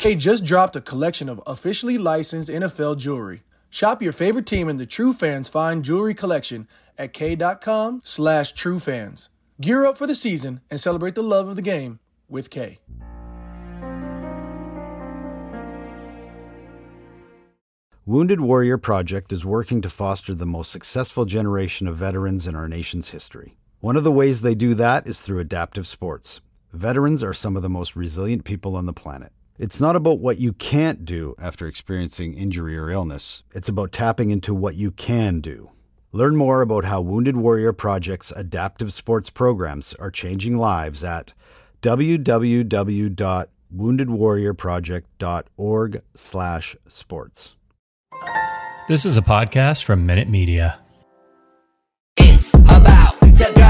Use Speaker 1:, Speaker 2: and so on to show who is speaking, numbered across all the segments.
Speaker 1: Kay just dropped a collection of officially licensed NFL jewelry. Shop your favorite team in the True Fans Fine Jewelry Collection at Kay.com slash truefans. Gear up for the season and celebrate the love of the game with Kay.
Speaker 2: Wounded Warrior Project is working to foster the most successful generation of veterans in our nation's history. One of the ways they do that is through adaptive sports. Veterans are some of the most resilient people on the planet. It's not about what you can't do after experiencing injury or illness, it's about tapping into what you can do. Learn more about how Wounded Warrior Project's adaptive sports programs are changing lives at www.woundedwarriorproject.org/sports.
Speaker 3: This is a podcast from Minute Media.
Speaker 4: It's about to go down. This is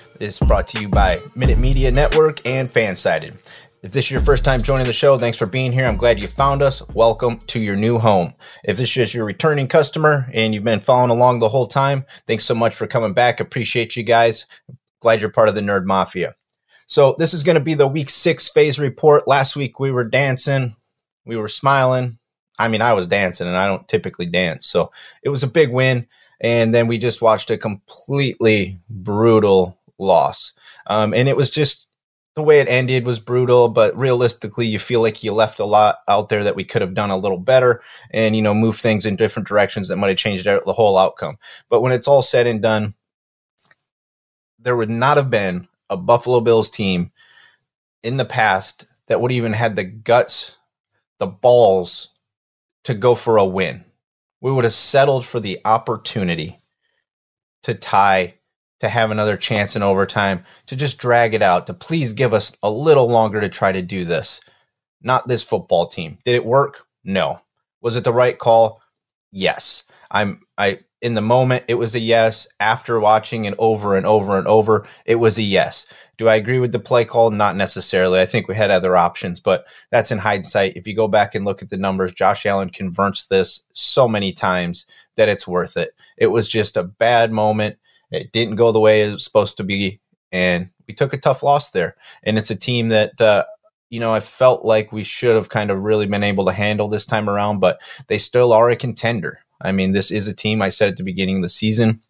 Speaker 5: Is brought to you by Minute Media Network and Fansided. If this is your first time joining the show, thanks for being here. I'm glad you found us. Welcome to your new home. If this is your returning customer and you've been following along the whole time, thanks so much for coming back. Appreciate you guys. Glad you're part of the Nerd Mafia. So, this is going to be the week six phase report. Last week we were dancing, we were smiling, I mean, I was dancing and I don't typically dance. So it was a big win. And then we just watched a completely brutal loss. Um, and it was just the way it ended was brutal, but realistically, you feel like you left a lot out there that we could have done a little better and, you know, move things in different directions that might have changed the whole outcome. But when it's all said and done, there would not have been a Buffalo Bills team in the past that would even had the guts, the balls to go for a win. We would have settled for the opportunity to tie, to have another chance in overtime, to just drag it out, to please give us a little longer to try to do this. Not this football team. Did it work? No. Was it the right call? Yes. I'm I in the moment it was a yes. After watching it over and over and over, it was a yes. Do I agree with the play call? Not necessarily. I think we had other options, but that's in hindsight. If you go back and look at the numbers, Josh Allen converts this so many times that it's worth it. It was just a bad moment. It didn't go the way it was supposed to be, and we took a tough loss there. And it's a team that uh, you know, I felt like we should have kind of really been able to handle this time around, but they still are a contender. I mean, this is a team I said at the beginning of the season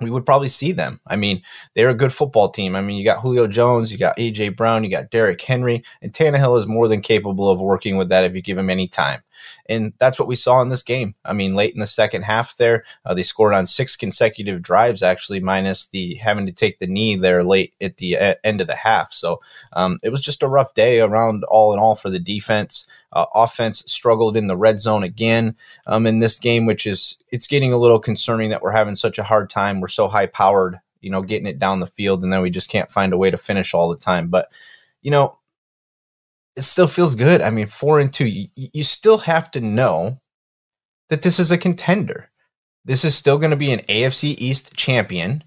Speaker 5: we would probably see them. I mean, they're a good football team. I mean, you got Julio Jones, you got AJ Brown, you got Derrick Henry, and Tannehill is more than capable of working with that if you give him any time. And that's what we saw in this game. I mean, late in the second half, there uh, they scored on six consecutive drives, actually, minus the having to take the knee there late at the end of the half. So um, it was just a rough day around all in all for the defense. Uh, offense struggled in the red zone again um, in this game, which is it's getting a little concerning that we're having such a hard time. We're so high powered, you know, getting it down the field, and then we just can't find a way to finish all the time. But you know, it still feels good. I mean, four and two, you, you still have to know that this is a contender. This is still going to be an AFC East champion.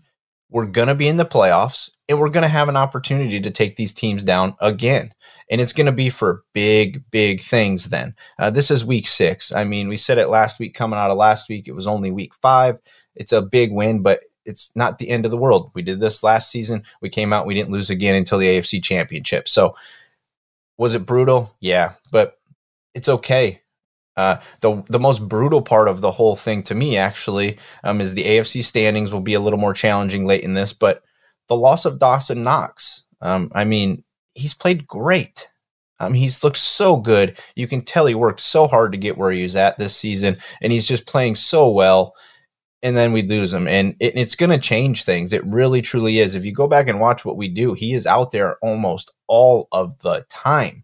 Speaker 5: We're going to be in the playoffs, and we're going to have an opportunity to take these teams down again. And it's going to be for big, big things then. Uh, this is week six. I mean, we said it last week, coming out of last week, it was only week five. It's a big win, but it's not the end of the world. We did this last season. We came out, we didn't lose again until the AFC championship. So was it brutal? Yeah, but it's okay. Uh, the the most brutal part of the whole thing to me actually um, is the AFC standings will be a little more challenging late in this, but the loss of Dawson Knox. Um, I mean, he's played great. Um, he's looked so good. You can tell he worked so hard to get where he was at this season, and he's just playing so well. And then we lose him, and it, it's going to change things. It really, truly is. If you go back and watch what we do, he is out there almost all of the time.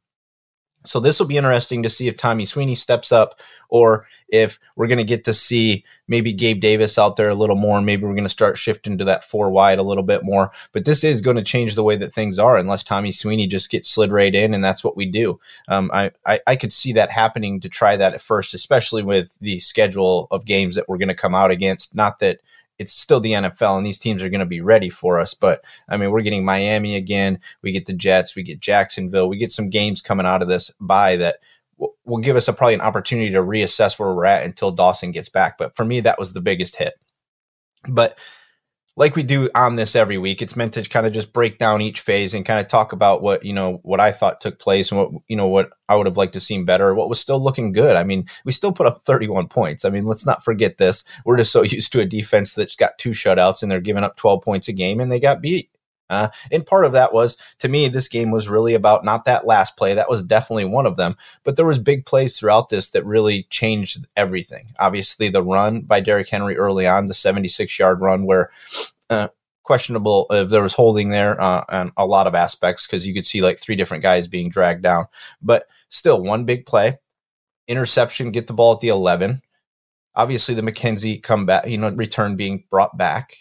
Speaker 5: So this will be interesting to see if Tommy Sweeney steps up or if we're going to get to see maybe Gabe Davis out there a little more. Maybe we're going to start shifting to that four wide a little bit more. But this is going to change the way that things are unless Tommy Sweeney just gets slid right in and that's what we do. Um, I, I, I could see that happening to try that at first, especially with the schedule of games that we're going to come out against. Not that it's still the NFL and these teams are going to be ready for us. But I mean, we're getting Miami again. We get the Jets. We get Jacksonville. We get some games coming out of this by that will give us a, probably an opportunity to reassess where we're at until Dawson gets back. But for me, that was the biggest hit. But like we do on this every week, it's meant to kind of just break down each phase and kind of talk about what, you know, what I thought took place and what, you know, what I would have liked to seen better, what was still looking good. I mean, we still put up 31 points. I mean, let's not forget this. We're just so used to a defense that's got two shutouts and they're giving up 12 points a game and they got beat. Uh, and part of that was to me this game was really about not that last play. That was definitely one of them. But there was big plays throughout this that really changed everything. Obviously the run by Derrick Henry early on the 76 yard run where uh, questionable if there was holding there uh, on a lot of aspects because you could see like three different guys being dragged down. But still one big play interception get the ball at the 11 obviously the McKenzie comeback you know return being brought back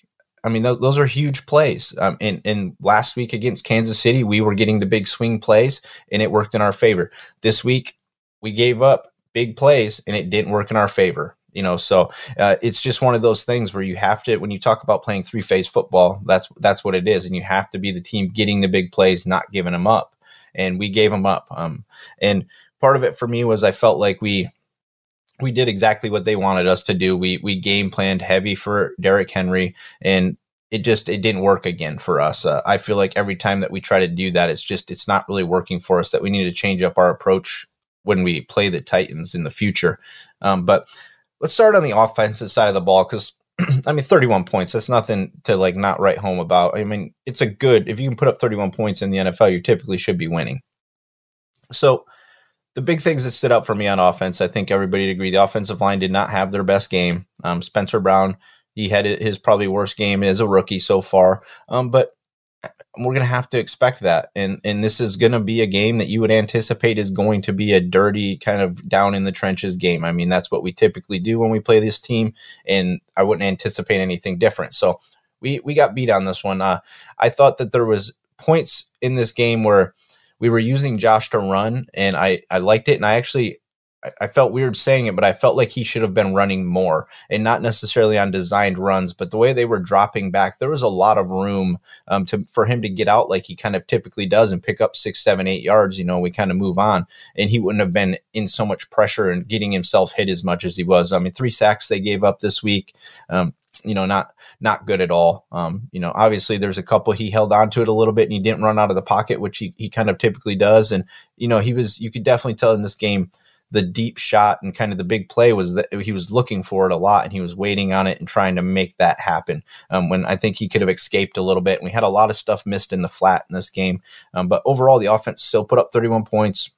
Speaker 5: I mean, those, those are huge plays. Um, and, and last week against Kansas City, we were getting the big swing plays and it worked in our favor. This week, we gave up big plays and it didn't work in our favor. You know, so uh, it's just one of those things where you have to, when you talk about playing three phase football, that's that's what it is, and you have to be the team getting the big plays, not giving them up. And we gave them up. Um, and part of it for me was I felt like we we did exactly what they wanted us to do. We we game planned heavy for Derrick Henry, and it just it didn't work again for us. Uh, I feel like every time that we try to do that, it's just it's not really working for us. That we need to change up our approach when we play the Titans in the future. Um, but let's start on the offensive side of the ball because I mean, 31 points. That's nothing to like not write home about. I mean, it's a good if you can put up 31 points in the NFL, you typically should be winning. So the big things that stood out for me on offense, I think everybody would agree. The offensive line did not have their best game. Um, Spencer Brown, he had his probably worst game as a rookie so far. Um, but we're going to have to expect that. And, and this is going to be a game that you would anticipate is going to be a dirty kind of down in the trenches game. I mean, that's what we typically do when we play this team. And I wouldn't anticipate anything different. So we, we got beat on this one. Uh, I thought that there was points in this game where – we were using Josh to run, and I I liked it, and I actually I felt weird saying it, but I felt like he should have been running more and not necessarily on designed runs, but the way they were dropping back, there was a lot of room um, to for him to get out like he kind of typically does and pick up six, seven, eight yards. You know, we kind of move on, and he wouldn't have been in so much pressure and getting himself hit as much as he was. I mean, three sacks they gave up this week. Um, you know, not not good at all. Um, you know, obviously there's a couple he held on to it a little bit and he didn't run out of the pocket, which he, he kind of typically does. And, you know, he was you could definitely tell in this game the deep shot and kind of the big play was that he was looking for it a lot and he was waiting on it and trying to make that happen. Um, when I think he could have escaped a little bit. And we had a lot of stuff missed in the flat in this game. Um, but overall, the offense still put up 31 points.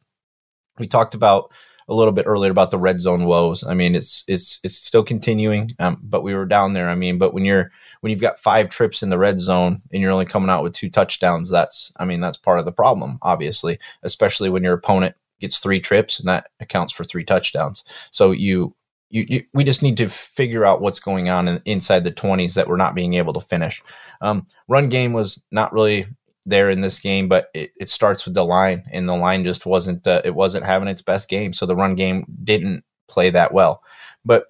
Speaker 5: We talked about a little bit earlier about the red zone woes. I mean, it's it's it's still continuing, um, but we were down there. I mean, but when you're when you've got five trips in the red zone and you're only coming out with two touchdowns, that's I mean that's part of the problem, obviously, especially when your opponent gets three trips and that accounts for three touchdowns. So you you, you, we just need to figure out what's going on in, inside the 20s that we're not being able to finish. Um, run game was not really there in this game, but it, it starts with the line, and the line just wasn't uh, it wasn't having its best game. So the run game didn't play that well. But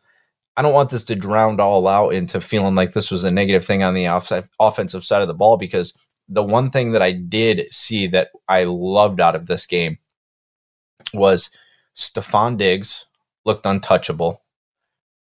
Speaker 5: I don't want this to drown all out into feeling like this was a negative thing on the off- offensive side of the ball because the one thing that I did see that I loved out of this game was Stefon Diggs looked untouchable.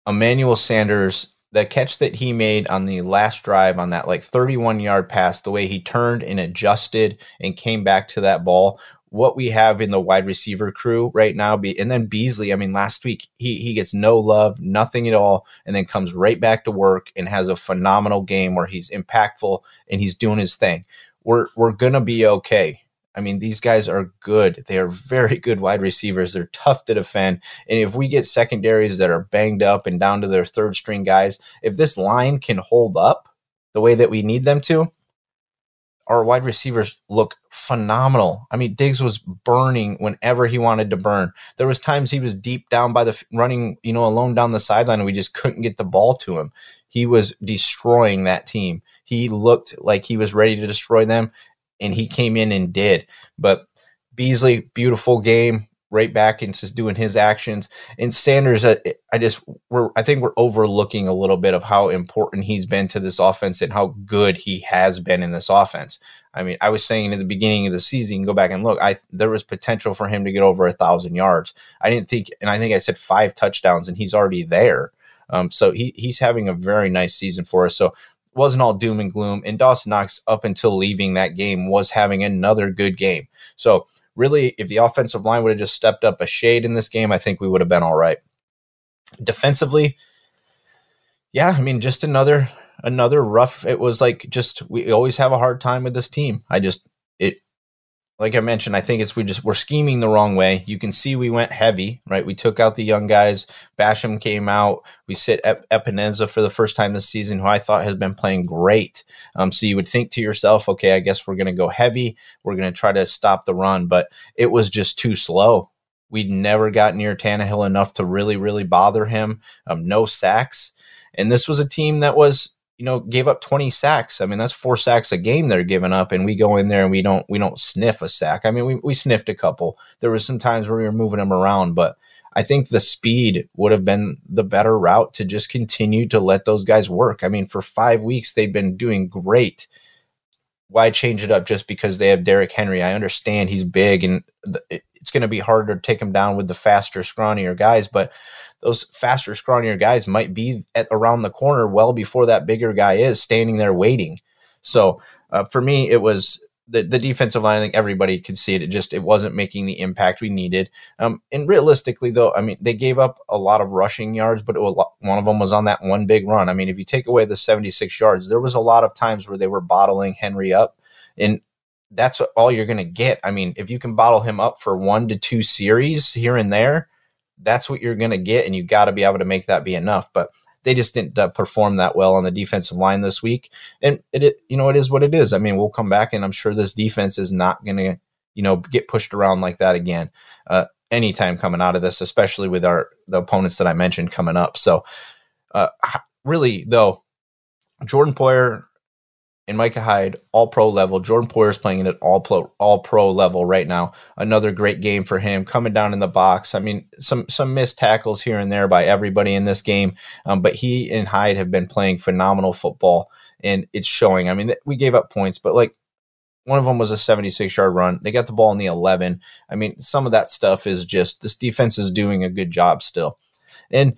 Speaker 5: Emmanuel Sanders, the catch that he made on the last drive on that like 31 yard pass, the way he turned and adjusted and came back to that ball what we have in the wide receiver crew right now. Be and then Beasley. I mean, last week he he gets no love, nothing at all, and then comes right back to work and has a phenomenal game where he's impactful and he's doing his thing. We're we're gonna be okay. I mean, these guys are good. They are very good wide receivers. They're tough to defend. And if we get secondaries that are banged up and down to their third string guys, if this line can hold up the way that we need them to, our wide receivers look phenomenal. I mean, Diggs was burning whenever he wanted to burn. There was times he was deep down by the running, you know, alone down the sideline, and we just couldn't get the ball to him. He was destroying that team. He looked like he was ready to destroy them, and he came in and did. But Beasley, beautiful game right back and just doing his actions. And Sanders, I, I just we're I think we're overlooking a little bit of how important he's been to this offense and how good he has been in this offense. I mean, I was saying in the beginning of the season, go back and look, I there was potential for him to get over a thousand yards. I didn't think, and I think I said five touchdowns, and he's already there. Um, so he he's having a very nice season for us. So wasn't all doom and gloom. And Dawson Knox, up until leaving that game, was having another good game. So really, if the offensive line would have just stepped up a shade in this game, I think we would have been all right. Defensively, yeah, I mean, just another another rough. It was like just we always have a hard time with this team. I just like I mentioned, I think it's we just we're scheming the wrong way. You can see we went heavy, right? We took out the young guys. Basham came out. We sit Ep- Epenesa for the first time this season, who I thought has been playing great. Um, so you would think to yourself, okay, I guess we're going to go heavy. We're going to try to stop the run, but it was just too slow. We'd never got near Tannehill enough to really, really bother him. Um, no sacks, and this was a team that was you know, gave up 20 sacks. I mean, that's four sacks a game they're giving up, and we go in there and we don't we don't sniff a sack. I mean, we, we sniffed a couple. There was some times where we were moving them around, but I think the speed would have been the better route to just continue to let those guys work. I mean, for five weeks they've been doing great. Why change it up just because they have Derrick Henry? I understand he's big and it's going to be harder to take him down with the faster, scrawnier guys, but those faster, scrawnier guys might be at around the corner well before that bigger guy is standing there waiting. So uh, for me, it was the, the defensive line. I think everybody could see it. It just it wasn't making the impact we needed. Um, and realistically, though, I mean they gave up a lot of rushing yards, but was, one of them was on that one big run. I mean, if you take away the seventy six yards, there was a lot of times where they were bottling Henry up, and that's all you're going to get. I mean, if you can bottle him up for one to two series here and there, that's what you're going to get, and you got to be able to make that be enough. But they just didn't uh, perform that well on the defensive line this week, and it, it, you know, it is what it is. I mean, we'll come back, and I'm sure this defense is not going to, you know, get pushed around like that again. Uh, anytime coming out of this, especially with our the opponents that I mentioned coming up. So, uh, really though, Jordan Poyer and Micah Hyde, all pro level. Jordan Poyer is playing at all pro all pro level right now. Another great game for him, coming down in the box. I mean, some some missed tackles here and there by everybody in this game, um, but he and Hyde have been playing phenomenal football, and it's showing. I mean, we gave up points, but like one of them was a 76 yard run. They got the ball in the 11. I mean, some of that stuff is just this defense is doing a good job still, and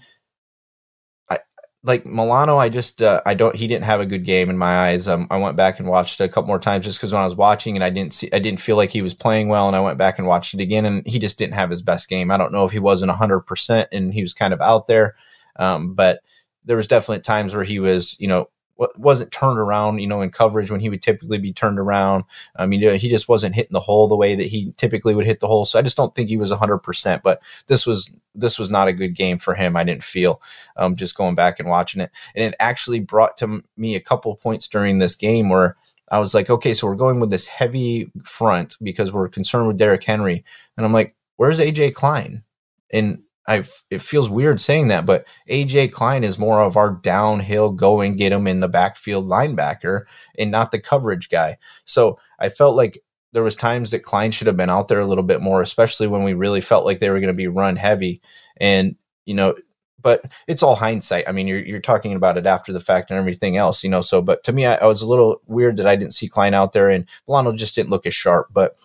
Speaker 5: like Milano, I just uh, I don't he didn't have a good game in my eyes. Um, I went back and watched a couple more times just because when I was watching and I didn't see I didn't feel like he was playing well, and I went back and watched it again, and he just didn't have his best game. I don't know if he wasn't hundred percent and he was kind of out there, um, but there was definitely times where he was you know wasn't turned around, you know, in coverage when he would typically be turned around. I mean, he just wasn't hitting the hole the way that he typically would hit the hole. So I just don't think he was 100%. But this was this was not a good game for him. I didn't feel um, just going back and watching it, and it actually brought to me a couple points during this game where. I was like, okay, so we're going with this heavy front because we're concerned with Derrick Henry. And I'm like, where's AJ Klein? And I it feels weird saying that, but AJ Klein is more of our downhill go and get him in the backfield linebacker and not the coverage guy. So I felt like there was times that Klein should have been out there a little bit more, especially when we really felt like they were going to be run heavy. And you know, but it's all hindsight. I mean, you're you're talking about it after the fact and everything else, you know. So, but to me, I, I was a little weird that I didn't see Klein out there, and Milano just didn't look as sharp. But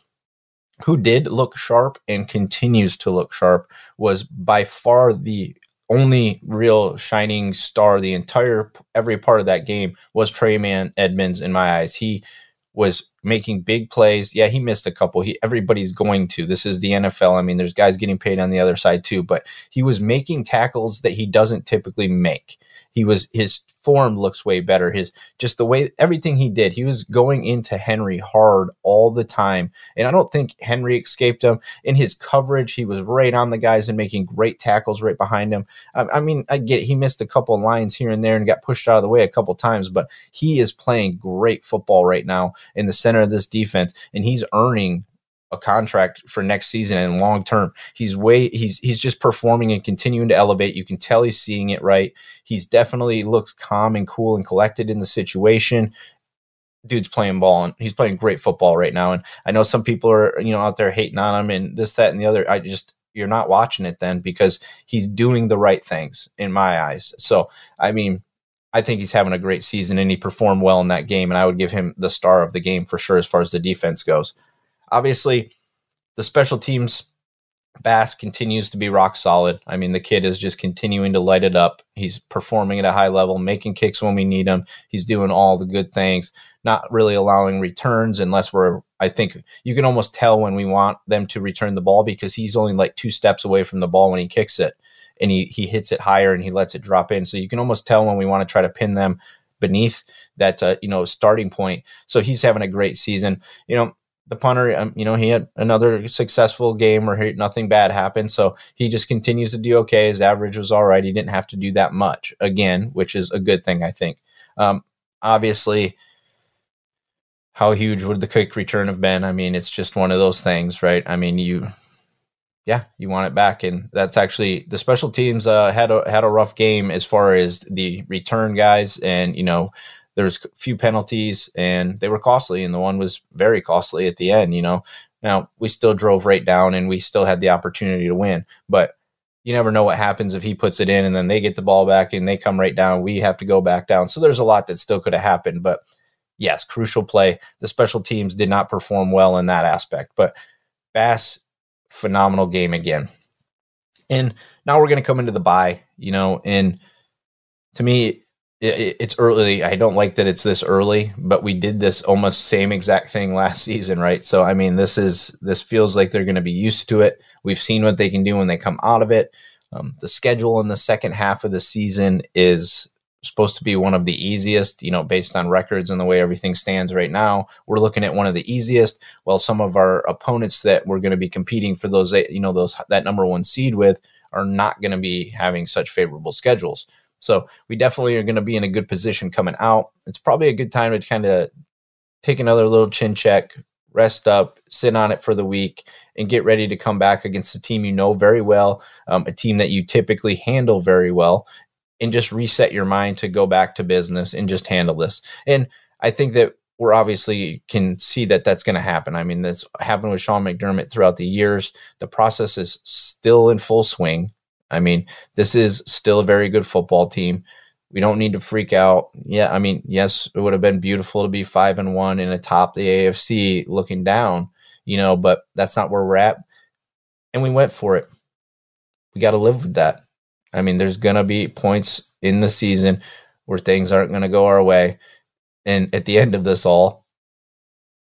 Speaker 5: who did look sharp and continues to look sharp was by far the only real shining star the entire every part of that game was Tremaine Edmunds in my eyes. He was making big plays. Yeah, he missed a couple. He everybody's going to. This is the NFL. I mean, there's guys getting paid on the other side too, but he was making tackles that he doesn't typically make he was his form looks way better. His just the way everything he did, he was going into Henry hard all the time. And I don't think Henry escaped him. In his coverage, he was right on the guys and making great tackles right behind him. I, I mean, I get it. he missed a couple lines here and there and got pushed out of the way a couple times, but he is playing great football right now in the of this defense, and he's earning a contract for next season and long term. He's way he's he's just performing and continuing to elevate. You can tell he's seeing it right. He's definitely looks calm and cool and collected in the situation. Dude's playing ball and he's playing great football right now. And I know some people are you know out there hating on him and this that and the other. I just you're not watching it then because he's doing the right things in my eyes. So I mean. I think he's having a great season and he performed well in that game. And I would give him the star of the game for sure as far as the defense goes. Obviously, the special teams Bass continues to be rock solid. I mean, the kid is just continuing to light it up. He's performing at a high level, making kicks when we need him. He's doing all the good things, not really allowing returns unless we're, I think you can almost tell when we want them to return the ball because he's only like two steps away from the ball when he kicks it and he, he hits it higher and he lets it drop in. So you can almost tell when we want to try to pin them beneath that, uh, you know, starting point. So he's having a great season. You know, the punter, um, you know, he had another successful game where he, nothing bad happened. So he just continues to do okay. His average was all right. He didn't have to do that much again, which is a good thing, I think. Um, obviously, how huge would the kick return have been? I mean, it's just one of those things, right? I mean, you, yeah, you want it back, and that's actually the special teams uh, had a had a rough game as far as the return guys, and you know there was a few penalties and they were costly and the one was very costly at the end you know. Now we still drove right down and we still had the opportunity to win but you never know what happens if he puts it in and then they get the ball back and they come right down. We have to go back down. So there's a lot that still could have happened but yes crucial play. The special teams did not perform well in that aspect but bass phenomenal game again and now we're going to come into the bye you know and to me it's early. I don't like that it's this early, but we did this almost same exact thing last season, right? So I mean, this is this feels like they're going to be used to it. We've seen what they can do when they come out of it. Um, the schedule in the second half of the season is supposed to be one of the easiest, you know, based on records and the way everything stands right now. We're looking at one of the easiest. Well, some of our opponents that we're going to be competing for those, you know, those that number one seed with are not going to be having such favorable schedules. So we definitely are going to be in a good position coming out. It's probably a good time to kind of take another little chin check, rest up, sit on it for the week, and get ready to come back against a team you know very well, um, a team that you typically handle very well, and just reset your mind to go back to business and just handle this. And I think that we're obviously can see that that's going to happen. I mean, this happened with Sean McDermott throughout the years. The process is still in full swing. I mean, this is still a very good football team. We don't need to freak out. Yeah, I mean, yes, it would have been beautiful to be five and one in atop the AFC looking down, you know, but that's not where we're at. And we went for it. We got to live with that. I mean, there's going to be points in the season where things aren't going to go our way. And at the end of this all,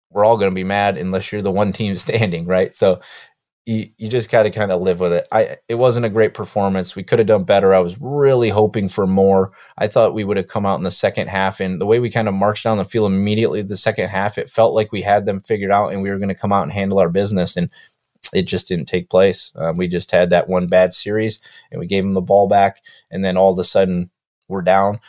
Speaker 5: we're all going to be mad unless you're the one team standing, right? So you, you just got to kind of live with it. I it wasn't a great performance. We could have done better. I was really hoping for more. I thought we would have come out in the second half, and the way we kind of marched down the field immediately the second half, it felt like we had them figured out, and we were going to come out and handle our business. And it just didn't take place. Um, we just had that one bad series, and we gave them the ball back, and then all of a sudden we're down.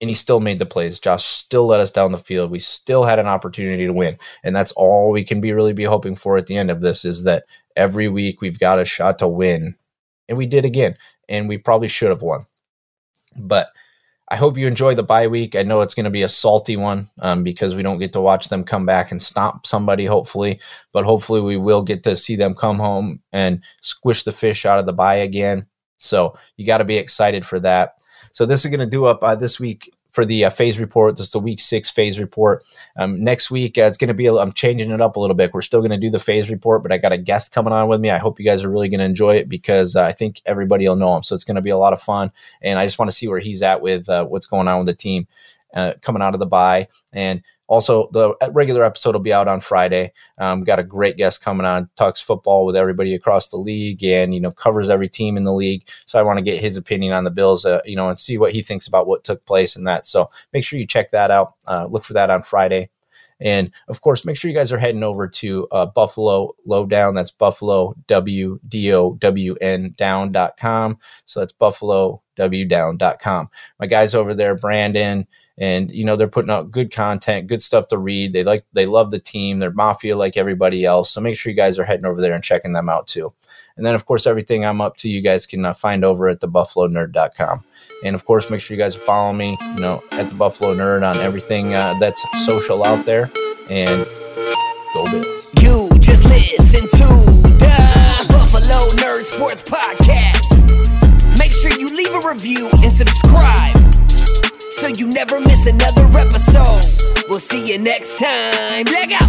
Speaker 5: And he still made the plays. Josh still let us down the field. We still had an opportunity to win, and that's all we can be really be hoping for at the end of this is that every week we've got a shot to win. And we did again. And we probably should have won. But I hope you enjoy the bye week. I know it's going to be a salty one um, because we don't get to watch them come back and stomp somebody, hopefully. But hopefully, we will get to see them come home and squish the fish out of the bye again. So you got to be excited for that. So this is going to do up uh, this week for the uh, phase report. This is the week six phase report. Um, next week, uh, it's going to be, i I'm changing it up a little bit. We're still going to do the phase report, but I got a guest coming on with me. I hope you guys are really going to enjoy it because uh, I think everybody will know him. So it's going to be a lot of fun. And I just want to see where he's at with uh, what's going on with the team uh, coming out of the bye. And also, the regular episode will be out on Friday. Um, got a great guest coming on, talks football with everybody across the league, and you know covers every team in the league. So I want to get his opinion on the Bills, uh, you know, and see what he thinks about what took place and that. So make sure you check that out. Uh, look for that on Friday. And of course, make sure you guys are heading over to uh, Buffalo Lowdown. That's Buffalo W D O W N down.com. So that's Buffalo W down.com. My guys over there, Brandon, and you know they're putting out good content good stuff to read. They like they love the team. They're mafia like everybody else. So make sure you guys are heading over there and checking them out too. And then of course everything i'm up to you guys can uh, find over at the buffalo nerd.com and of course make sure you guys follow me you know at the buffalo nerd on everything uh, that's social out there. And go bills.
Speaker 4: You just listen to the buffalo nerd sports podcast. Make sure you leave a review and subscribe so you never miss another episode. We'll see you next time. Leg out.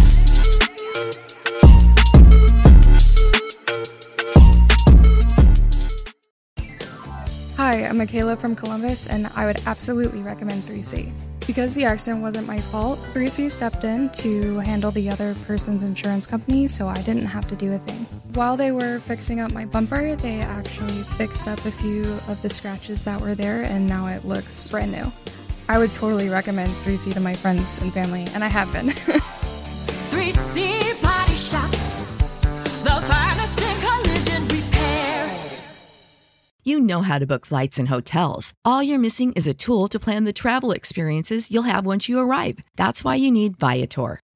Speaker 6: Hi, I'm Michaela from Columbus, and I would absolutely recommend 3C. Because the accident wasn't my fault, 3C stepped in to handle the other person's insurance company, so I didn't have to do a thing. While they were fixing up my bumper, they actually fixed up a few of the scratches that were there, and now it looks brand new. I would totally recommend 3C to my friends and family, and I have been.
Speaker 7: 3C Body Shop, the finest in collision repair.
Speaker 8: You know how to book flights and hotels. All you're missing is a tool to plan the travel experiences you'll have once you arrive. That's why you need Viator.